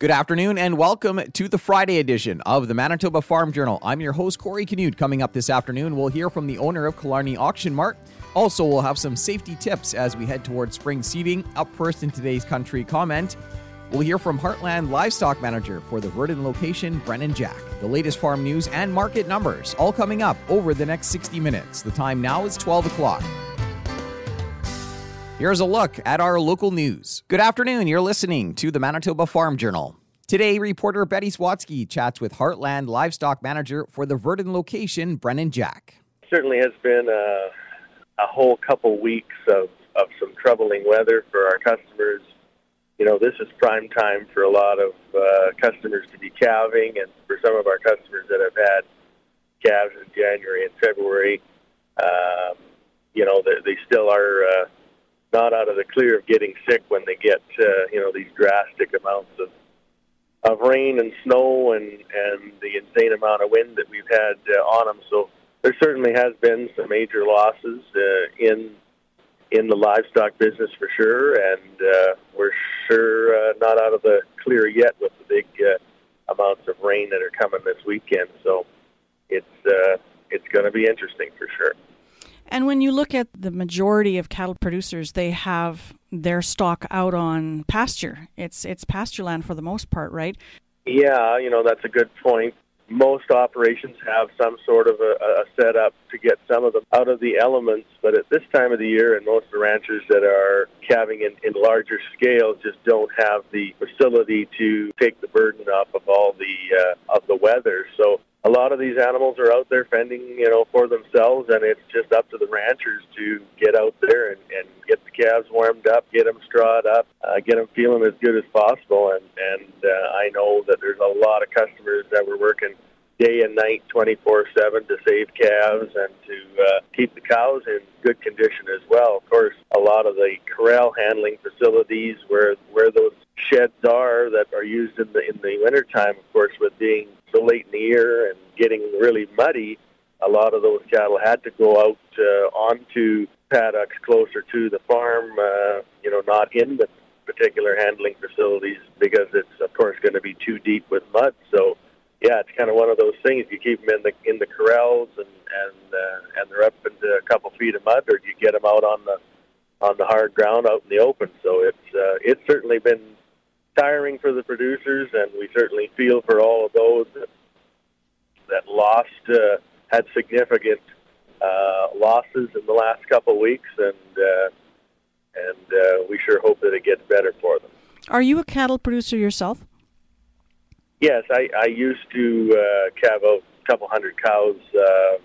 Good afternoon and welcome to the Friday edition of the Manitoba Farm Journal. I'm your host, Corey Canute. Coming up this afternoon, we'll hear from the owner of Killarney Auction Mart. Also, we'll have some safety tips as we head towards spring seeding. Up first in today's country comment, we'll hear from Heartland Livestock Manager for the Virden location, Brennan Jack. The latest farm news and market numbers, all coming up over the next 60 minutes. The time now is 12 o'clock. Here's a look at our local news. Good afternoon. You're listening to the Manitoba Farm Journal. Today, reporter Betty Sawatsky chats with Heartland Livestock Manager for the Virden location, Brennan Jack. Certainly has been a, a whole couple weeks of, of some troubling weather for our customers. You know, this is prime time for a lot of uh, customers to be calving, and for some of our customers that have had calves in January and February, um, you know, they, they still are. Uh, not out of the clear of getting sick when they get uh, you know these drastic amounts of of rain and snow and and the insane amount of wind that we've had uh, on them. So there certainly has been some major losses uh, in in the livestock business for sure, and uh, we're sure uh, not out of the clear yet with the big uh, amounts of rain that are coming this weekend. So it's uh, it's going to be interesting for sure. And when you look at the majority of cattle producers, they have their stock out on pasture. It's it's pasture land for the most part, right? Yeah, you know that's a good point. Most operations have some sort of a, a setup to get some of them out of the elements, but at this time of the year, and most of the ranchers that are calving in, in larger scale just don't have the facility to take the burden off of all the uh, of the weather. So a lot of these animals are out there fending, you know, for themselves, and it's just up to the ranchers to get out there and, and get the calves warmed up, get them strawed up, uh, get them feeling as good as possible. And and uh, I know that there's a lot of customers that were working day and night, 24/7, to save calves and to uh, keep the cows in good condition as well. Of course, a lot of the corral handling facilities where where those sheds are that are used in the in the wintertime, of course, with being so late in the year and getting really muddy, a lot of those cattle had to go out uh, onto paddocks closer to the farm, uh, you know, not in the particular handling facilities because it's, of course, going to be too deep with mud. So, yeah, it's kind of one of those things. You keep them in the in the corrals and and uh, and they're up into a couple feet of mud, or do you get them out on the on the hard ground out in the open? So it's uh, it's certainly been tiring for the producers, and we certainly feel for all of those that, that lost, uh, had significant uh, losses in the last couple of weeks, and uh, and uh, we sure hope that it gets better for them. Are you a cattle producer yourself? Yes, I, I used to uh, calve out a couple hundred cows uh,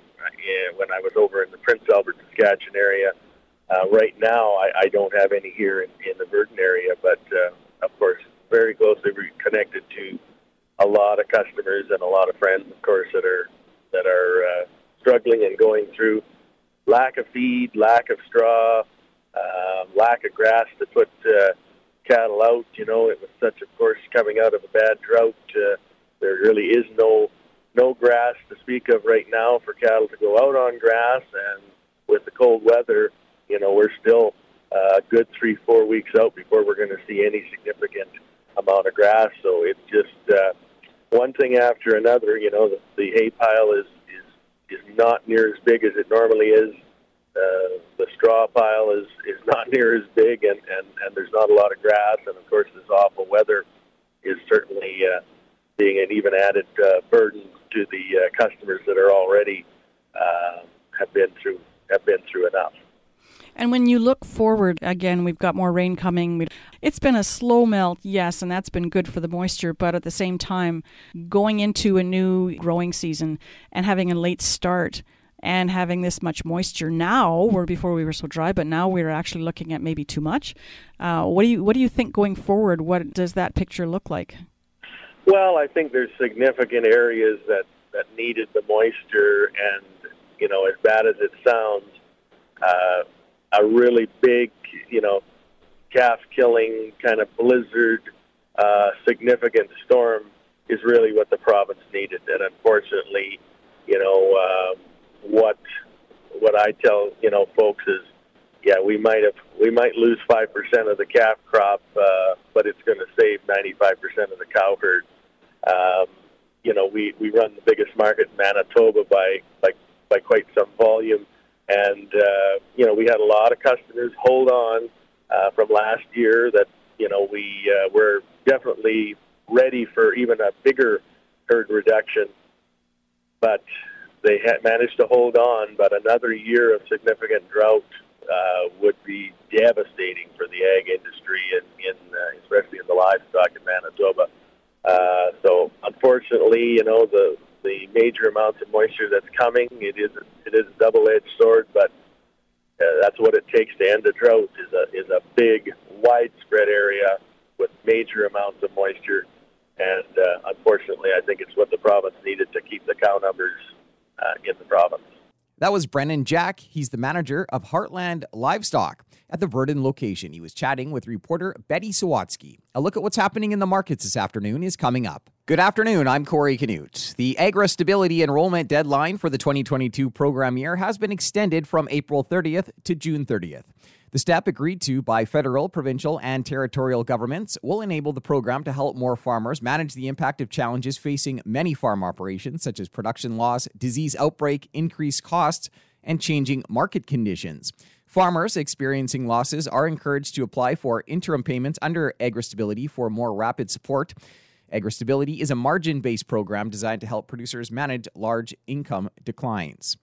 when I was over in the Prince Albert, Saskatchewan area. Uh, right now, I, I don't have any here in, in the Virden area, but uh, of course, very closely connected to a lot of customers and a lot of friends, of course, that are that are uh, struggling and going through lack of feed, lack of straw, uh, lack of grass to put uh, cattle out. You know, it was such, of course, coming out of a bad drought. Uh, there really is no no grass to speak of right now for cattle to go out on grass, and with the cold weather, you know, we're still uh, a good three, four weeks out before we're going to see any significant amount of grass. So it's just uh, one thing after another. You know, the, the hay pile is, is is not near as big as it normally is. Uh, the straw pile is is not near as big, and, and and there's not a lot of grass. And of course, this awful weather is certainly uh, being an even added uh, burden to the uh, customers that are already uh, have been through have been through enough. And when you look forward, again, we've got more rain coming. It's been a slow melt, yes, and that's been good for the moisture, but at the same time, going into a new growing season and having a late start and having this much moisture now, where before we were so dry, but now we're actually looking at maybe too much. Uh, what do you what do you think going forward? What does that picture look like? Well, I think there's significant areas that that needed the moisture, and you know, as bad as it sounds, uh, a really big, you know, calf killing kind of blizzard, uh, significant storm is really what the province needed. And unfortunately, you know, uh, what what I tell you know folks is yeah, we might have we might lose five percent of the calf crop, uh, but it's going to save ninety five percent of the cow herd. Um, you know, we, we run the biggest market in Manitoba by by by quite some volume, and uh, you know we had a lot of customers hold on uh, from last year that you know we uh, were definitely ready for even a bigger herd reduction, but they had managed to hold on. But another year of significant drought uh, would be devastating for the ag industry, and in, uh, especially in the livestock in Manitoba. Uh, so unfortunately, you know the the major amounts of moisture that's coming, it is it is a double-edged sword, but uh, that's what it takes to end a drought is a is a big, widespread area with major amounts of moisture, and uh, unfortunately, I think it's what the province needed to keep the cow numbers uh, in the province. That was Brennan Jack. He's the manager of Heartland Livestock at the Virden location. He was chatting with reporter Betty Sawatsky. A look at what's happening in the markets this afternoon is coming up. Good afternoon. I'm Corey Canute. The Agri Stability enrollment deadline for the 2022 program year has been extended from April 30th to June 30th. The step agreed to by federal, provincial, and territorial governments will enable the program to help more farmers manage the impact of challenges facing many farm operations, such as production loss, disease outbreak, increased costs, and changing market conditions. Farmers experiencing losses are encouraged to apply for interim payments under AgriStability for more rapid support. AgriStability is a margin based program designed to help producers manage large income declines.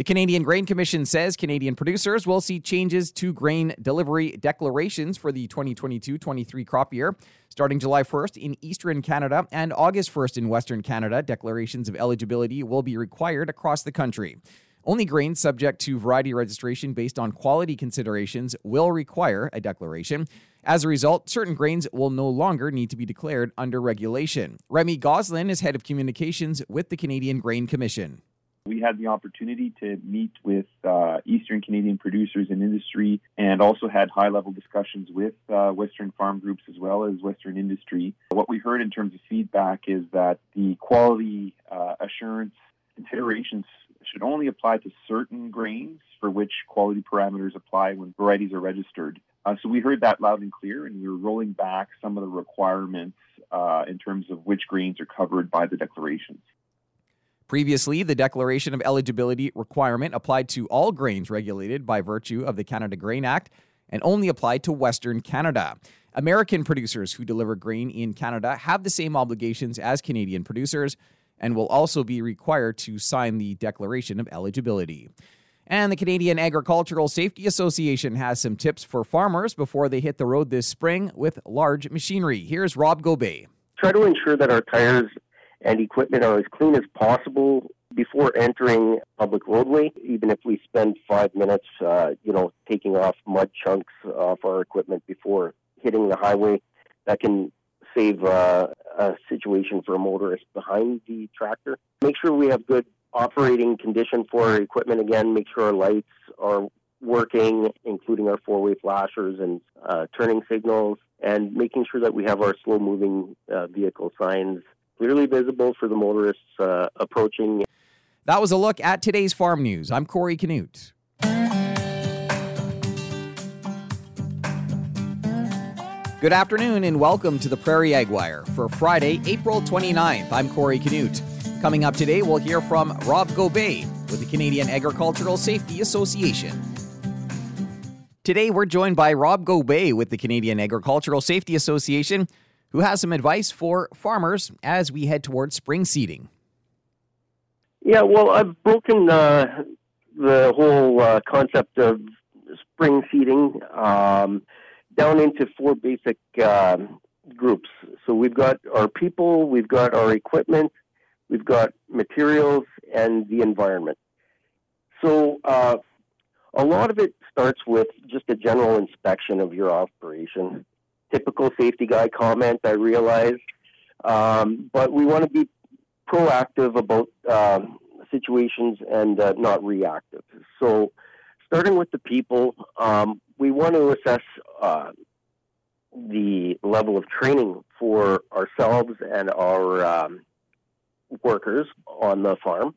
The Canadian Grain Commission says Canadian producers will see changes to grain delivery declarations for the 2022 23 crop year. Starting July 1st in Eastern Canada and August 1st in Western Canada, declarations of eligibility will be required across the country. Only grains subject to variety registration based on quality considerations will require a declaration. As a result, certain grains will no longer need to be declared under regulation. Remy Gosselin is head of communications with the Canadian Grain Commission. We had the opportunity to meet with uh, Eastern Canadian producers and industry and also had high level discussions with uh, Western farm groups as well as Western industry. What we heard in terms of feedback is that the quality uh, assurance considerations should only apply to certain grains for which quality parameters apply when varieties are registered. Uh, so we heard that loud and clear, and we are rolling back some of the requirements uh, in terms of which grains are covered by the declarations. Previously, the declaration of eligibility requirement applied to all grains regulated by virtue of the Canada Grain Act and only applied to Western Canada. American producers who deliver grain in Canada have the same obligations as Canadian producers and will also be required to sign the declaration of eligibility. And the Canadian Agricultural Safety Association has some tips for farmers before they hit the road this spring with large machinery. Here's Rob Gobeil. Try to ensure that our tires and equipment are as clean as possible before entering public roadway. Even if we spend five minutes, uh, you know, taking off mud chunks off our equipment before hitting the highway, that can save uh, a situation for a motorist behind the tractor. Make sure we have good operating condition for our equipment. Again, make sure our lights are working, including our four-way flashers and uh, turning signals, and making sure that we have our slow-moving uh, vehicle signs clearly visible for the motorists uh, approaching. That was a look at today's farm news. I'm Corey Canute. Good afternoon and welcome to the Prairie Ag Wire for Friday, April 29th. I'm Corey Canute. Coming up today, we'll hear from Rob Gobeil with the Canadian Agricultural Safety Association. Today, we're joined by Rob Gobeil with the Canadian Agricultural Safety Association who has some advice for farmers as we head towards spring seeding. Yeah, well, I've broken uh, the whole uh, concept of spring seeding um, down into four basic uh, groups. So we've got our people, we've got our equipment, we've got materials, and the environment. So uh, a lot of it starts with just a general inspection of your operation typical safety guy comment, I realize. Um, but we want to be proactive about um, situations and uh, not reactive. So, starting with the people, um, we want to assess uh, the level of training for ourselves and our um, workers on the farm.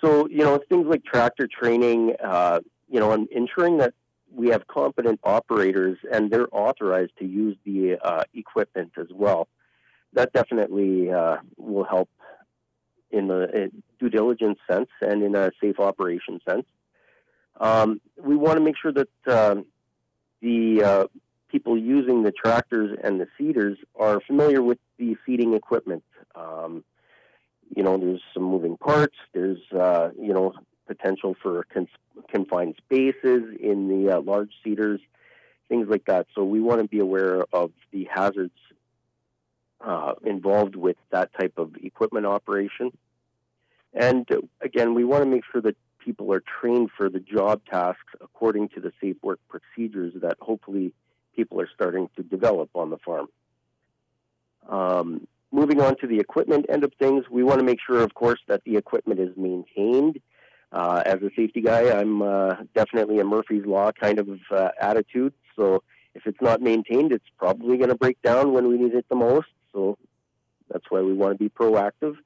So, you know, things like tractor training, uh, you know, and ensuring that we have competent operators and they're authorized to use the uh, equipment as well. That definitely uh, will help in the due diligence sense and in a safe operation sense. Um, we want to make sure that um, the uh, people using the tractors and the seeders are familiar with the seeding equipment. Um, you know, there's some moving parts. There's, uh, you know, potential for cons- confined spaces in the uh, large seeders, things like that. So we want to be aware of the hazards uh, involved with that type of equipment operation. And again, we want to make sure that people are trained for the job tasks according to the safe work procedures that hopefully people are starting to develop on the farm. Um, moving on to the equipment end of things, we want to make sure, of course, that the equipment is maintained. Uh, as a safety guy, I'm uh, definitely a Murphy's Law kind of uh, attitude. So if it's not maintained, it's probably going to break down when we need it the most. So that's why we want to be proactive.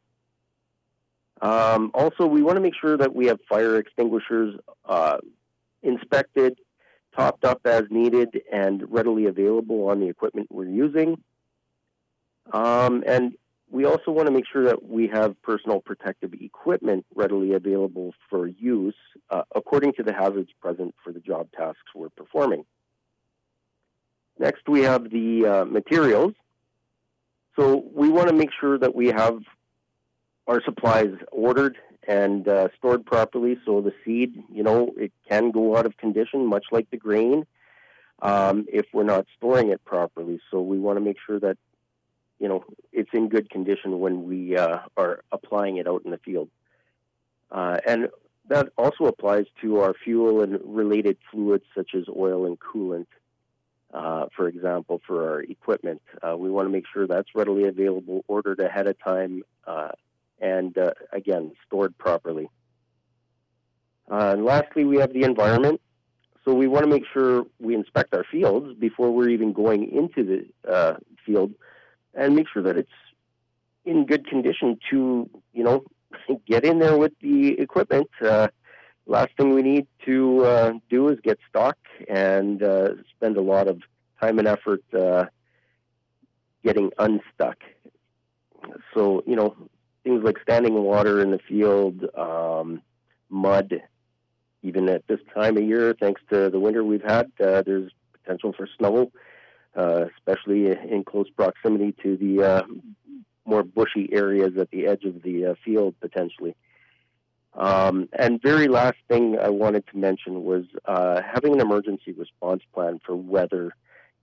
Um, also, we want to make sure that we have fire extinguishers uh, inspected, topped up as needed, and readily available on the equipment we're using. Um, and we also want to make sure that we have personal protective equipment readily available for use uh, according to the hazards present for the job tasks we're performing. Next, we have the uh, materials. So we want to make sure that we have our supplies ordered and uh, stored properly. So the seed, you know, it can go out of condition, much like the grain, um, if we're not storing it properly. So we want to make sure that, you know, it's in good condition when we uh, are applying it out in the field. Uh, and that also applies to our fuel and related fluids such as oil and coolant. Uh, for example, for our equipment, uh, we want to make sure that's readily available, ordered ahead of time, uh, and uh, again, stored properly. And lastly, we have the environment. So we want to make sure we inspect our fields before we're even going into the field and make sure that it's in good condition to, you know, get in there with the equipment. Uh, last thing we need to uh, do is get stuck and uh, spend a lot of time and effort uh, getting unstuck. So, you know, things like standing water in the field, um, mud. Even at this time of year, thanks to the winter we've had, uh, there's potential for snow, uh, especially in close proximity to the uh, more bushy areas at the edge of the uh, field, potentially. Um, and very last thing I wanted to mention was uh, having an emergency response plan for weather,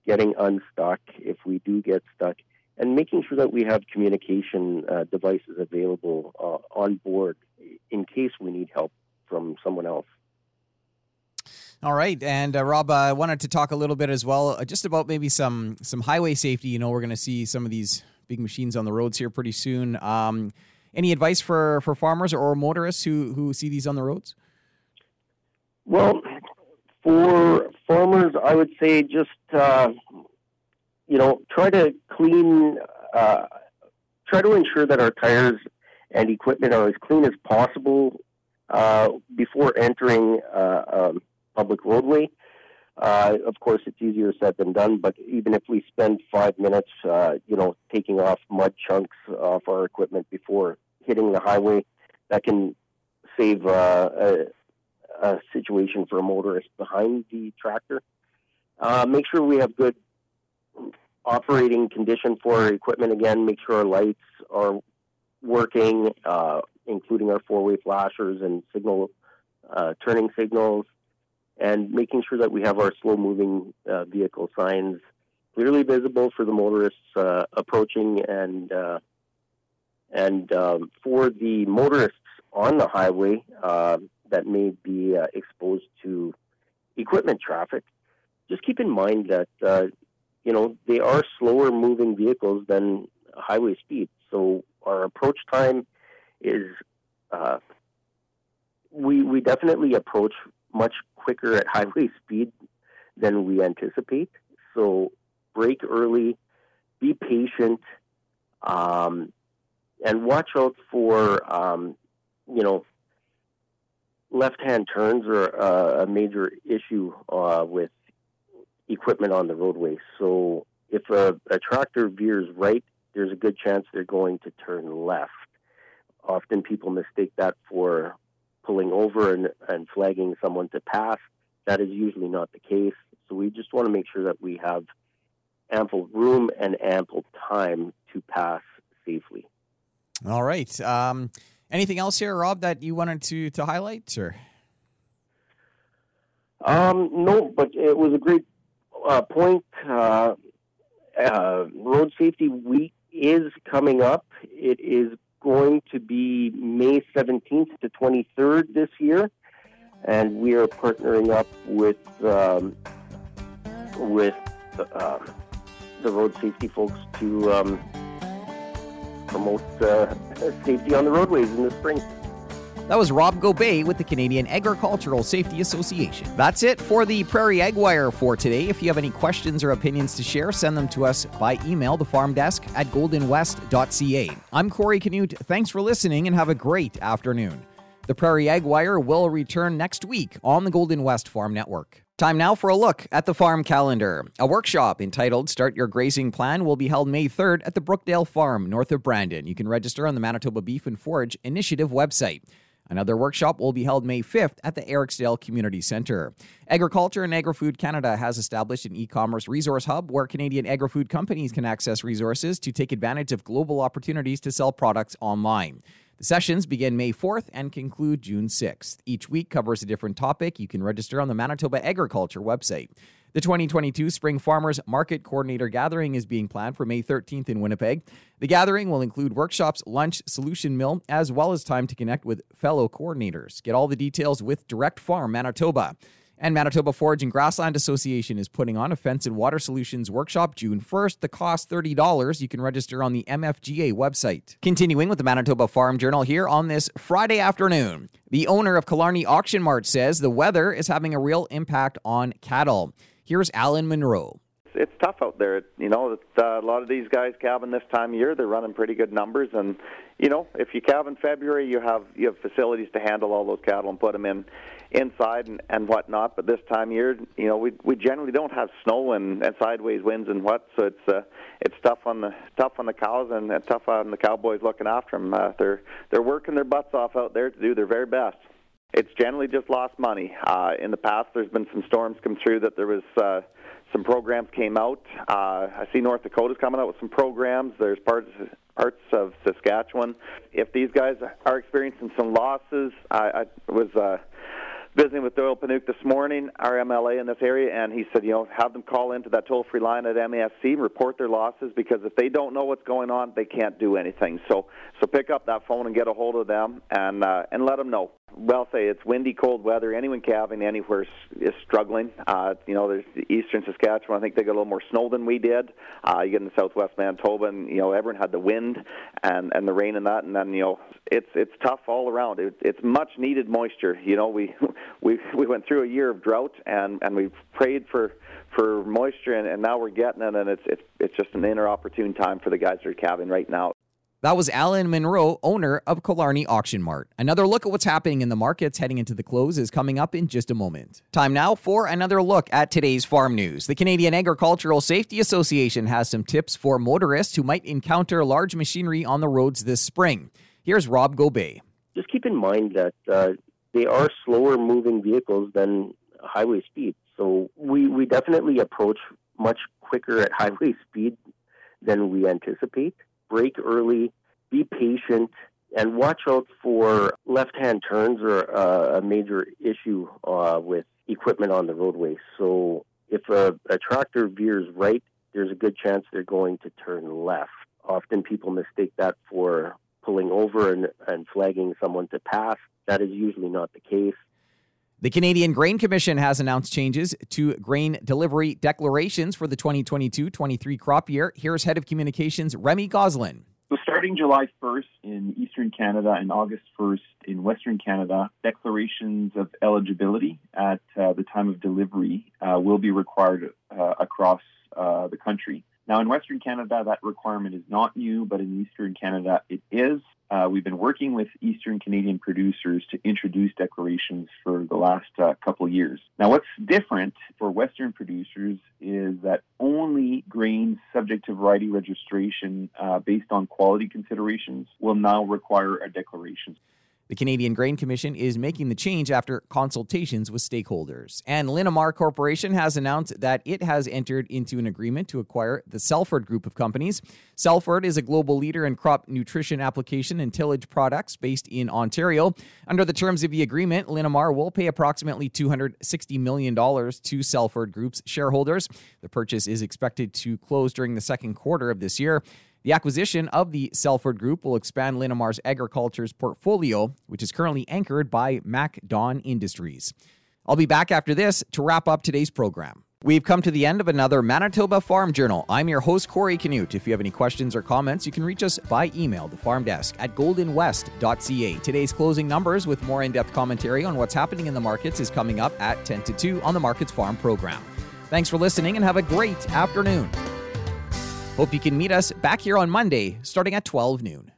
getting unstuck if we do get stuck, and making sure that we have communication uh, devices available on board in case we need help from someone else. All right, and uh, Rob, I wanted to talk a little bit as well, uh, just about maybe some some highway safety. You know, we're going to see some of these big machines on the roads here pretty soon. Um, any advice for, for farmers or motorists who who see these on the roads? Well, for farmers, I would say just uh, you know, try to clean, uh, try to ensure that our tires and equipment are as clean as possible uh, before entering uh, um, public roadway. Uh, of course, it's easier said than done, but even if we spend five minutes, uh, you know, taking off mud chunks off our equipment before hitting the highway, that can save uh, a, a, situation for a motorist behind the tractor. make sure we have good operating condition for our equipment again, make sure our lights are working, uh, including our four-way flashers and signal uh, turning signals, and making sure that we have our slow-moving uh, vehicle signs clearly visible for the motorists uh, approaching and uh, and um, for the motorists on the highway uh, that may be exposed to equipment traffic. Just keep in mind that you know, they are slower moving vehicles than highway speed. So our approach time is uh, we we definitely approach much quicker at highway speed than we anticipate. So brake early, be patient, um, and watch out for um, you know left-hand turns are uh, a major issue uh, with equipment on the roadway. So if a, a tractor veers right, there's a good chance they're going to turn left. Often people mistake that for pulling over and, and flagging someone to pass. That is usually not the case. So we just want to make sure that we have ample room and ample time to pass safely. All right. Um, anything else here, Rob, that you wanted to to highlight, or? Um, no, but it was a great uh, point. Uh, uh, Road Safety Week is coming up. It is going to be May 17th to 23rd this year, and we are partnering up with um, with uh, the road safety folks to um, promote uh, safety on the roadways in the spring. That was Rob Gobeil with the Canadian Agricultural Safety Association. That's it for the Prairie Ag Wire for today. If you have any questions or opinions to share, send them to us by email, desk at goldenwest.ca. I'm Corey Canute. Thanks for listening and have a great afternoon. The Prairie Ag Wire will return next week on the Golden West Farm Network. Time now for a look at the farm calendar. A workshop entitled Start Your Grazing Plan will be held May 3rd at the Brookdale Farm, north of Brandon. You can register on the Manitoba Beef and Forage Initiative website. Another workshop will be held May 5th at the Eriksdale Community Centre. Agriculture and Agri-Food Canada has established an e-commerce resource hub where Canadian agri-food companies can access resources to take advantage of global opportunities to sell products online. The sessions begin May 4th and conclude June 6th. Each week covers a different topic. You can register on the Manitoba Agriculture website. The 2022 Spring Farmers Market Coordinator Gathering is being planned for May 13th in Winnipeg. The gathering will include workshops, lunch, solution mill, as well as time to connect with fellow coordinators. Get all the details with Direct Farm Manitoba. And Manitoba Forage and Grassland Association is putting on a Fence and Water Solutions workshop June 1st. The cost $30. You can register on the MFGA website. Continuing with the Manitoba Farm Journal here on this Friday afternoon. The owner of Killarney Auction Mart says the weather is having a real impact on cattle. Here's Alan Monroe. It's tough out there. You know, uh, a lot of these guys calving this time of year, they're running pretty good numbers, and you know, if you calve in February, you have you have facilities to handle all those cattle and put them in inside and, and whatnot. But this time of year, you know, we we generally don't have snow and, and sideways winds and what, so it's uh, it's tough on the tough on the cows and, and tough on the cowboys looking after them. Uh, they're they're working their butts off out there to do their very best. It's generally just lost money. Uh, in the past, there's been some storms come through that there was uh, some programs came out. Uh, I see North Dakota's coming out with some programs. There's parts parts of Saskatchewan. If these guys are experiencing some losses, I, I was. Uh, visiting with Doyle Piwniuk this morning, our MLA in this area, and he said, you know, have them call into that toll free line at MASC, report their losses because if they don't know what's going on, they can't do anything. So, so pick up that phone and get a hold of them and uh, and let them know. Well, say it's windy, cold weather. Anyone calving anywhere is struggling. Uh, you know, there's eastern Saskatchewan. I think they got a little more snow than we did. Uh, you get in the southwest Manitoba, and you know everyone had the wind and and the rain and that, and then you know it's it's tough all around. It, it's much needed moisture. You know, we we we went through a year of drought, and and we prayed for for moisture, and, and now we're getting it, and it's it's it's just an inopportune time for the guys that are calving right now. That was Alan Monroe, owner of Killarney Auction Mart. Another look at what's happening in the markets heading into the close is coming up in just a moment. Time now for another look at today's farm news. The Canadian Agricultural Safety Association has some tips for motorists who might encounter large machinery on the roads this spring. Here's Rob Gobeil. Just keep in mind that uh, they are slower moving vehicles than highway speed. So we, we definitely approach much quicker at highway speed than we anticipate brake early, be patient, and watch out for left hand turns are uh, a major issue uh, with equipment on the roadway. So if a, a tractor veers right, there's a good chance they're going to turn left. Often people mistake that for pulling over and, and flagging someone to pass. That is usually not the case. The Canadian Grain Commission has announced changes to grain delivery declarations for the 2022 23 crop year. Here's Head of Communications Remy Gosselin. So, starting July 1st in Eastern Canada and August 1st in Western Canada, declarations of eligibility at uh, the time of delivery uh, will be required uh, across uh, the country. Now, in Western Canada, that requirement is not new, but in Eastern Canada, it is. Uh, we've been working with Eastern Canadian producers to introduce declarations for the last uh, couple of years. Now, what's different for Western producers is that only grains subject to variety registration uh, based on quality considerations will now require a declaration. The Canadian Grain Commission is making the change after consultations with stakeholders. And Linamar Corporation has announced that it has entered into an agreement to acquire the Salford Group of companies. Salford is a global leader in crop nutrition application and tillage products based in Ontario. Under the terms of the agreement, Linamar will pay approximately $260 million to Salford Group's shareholders. The purchase is expected to close during the second quarter of this year. The acquisition of the Salford Group will expand Linamar's agriculture's portfolio, which is currently anchored by MacDon Industries. I'll be back after this to wrap up today's program. We've come to the end of another Manitoba Farm Journal. I'm your host, Corey Canute. If you have any questions or comments, you can reach us by email, the farm desk at goldenwest.ca. Today's closing numbers with more in depth commentary on what's happening in the markets is coming up at 10 to 2 on the Markets Farm program. Thanks for listening and have a great afternoon. Hope you can meet us back here on Monday starting at 12 noon.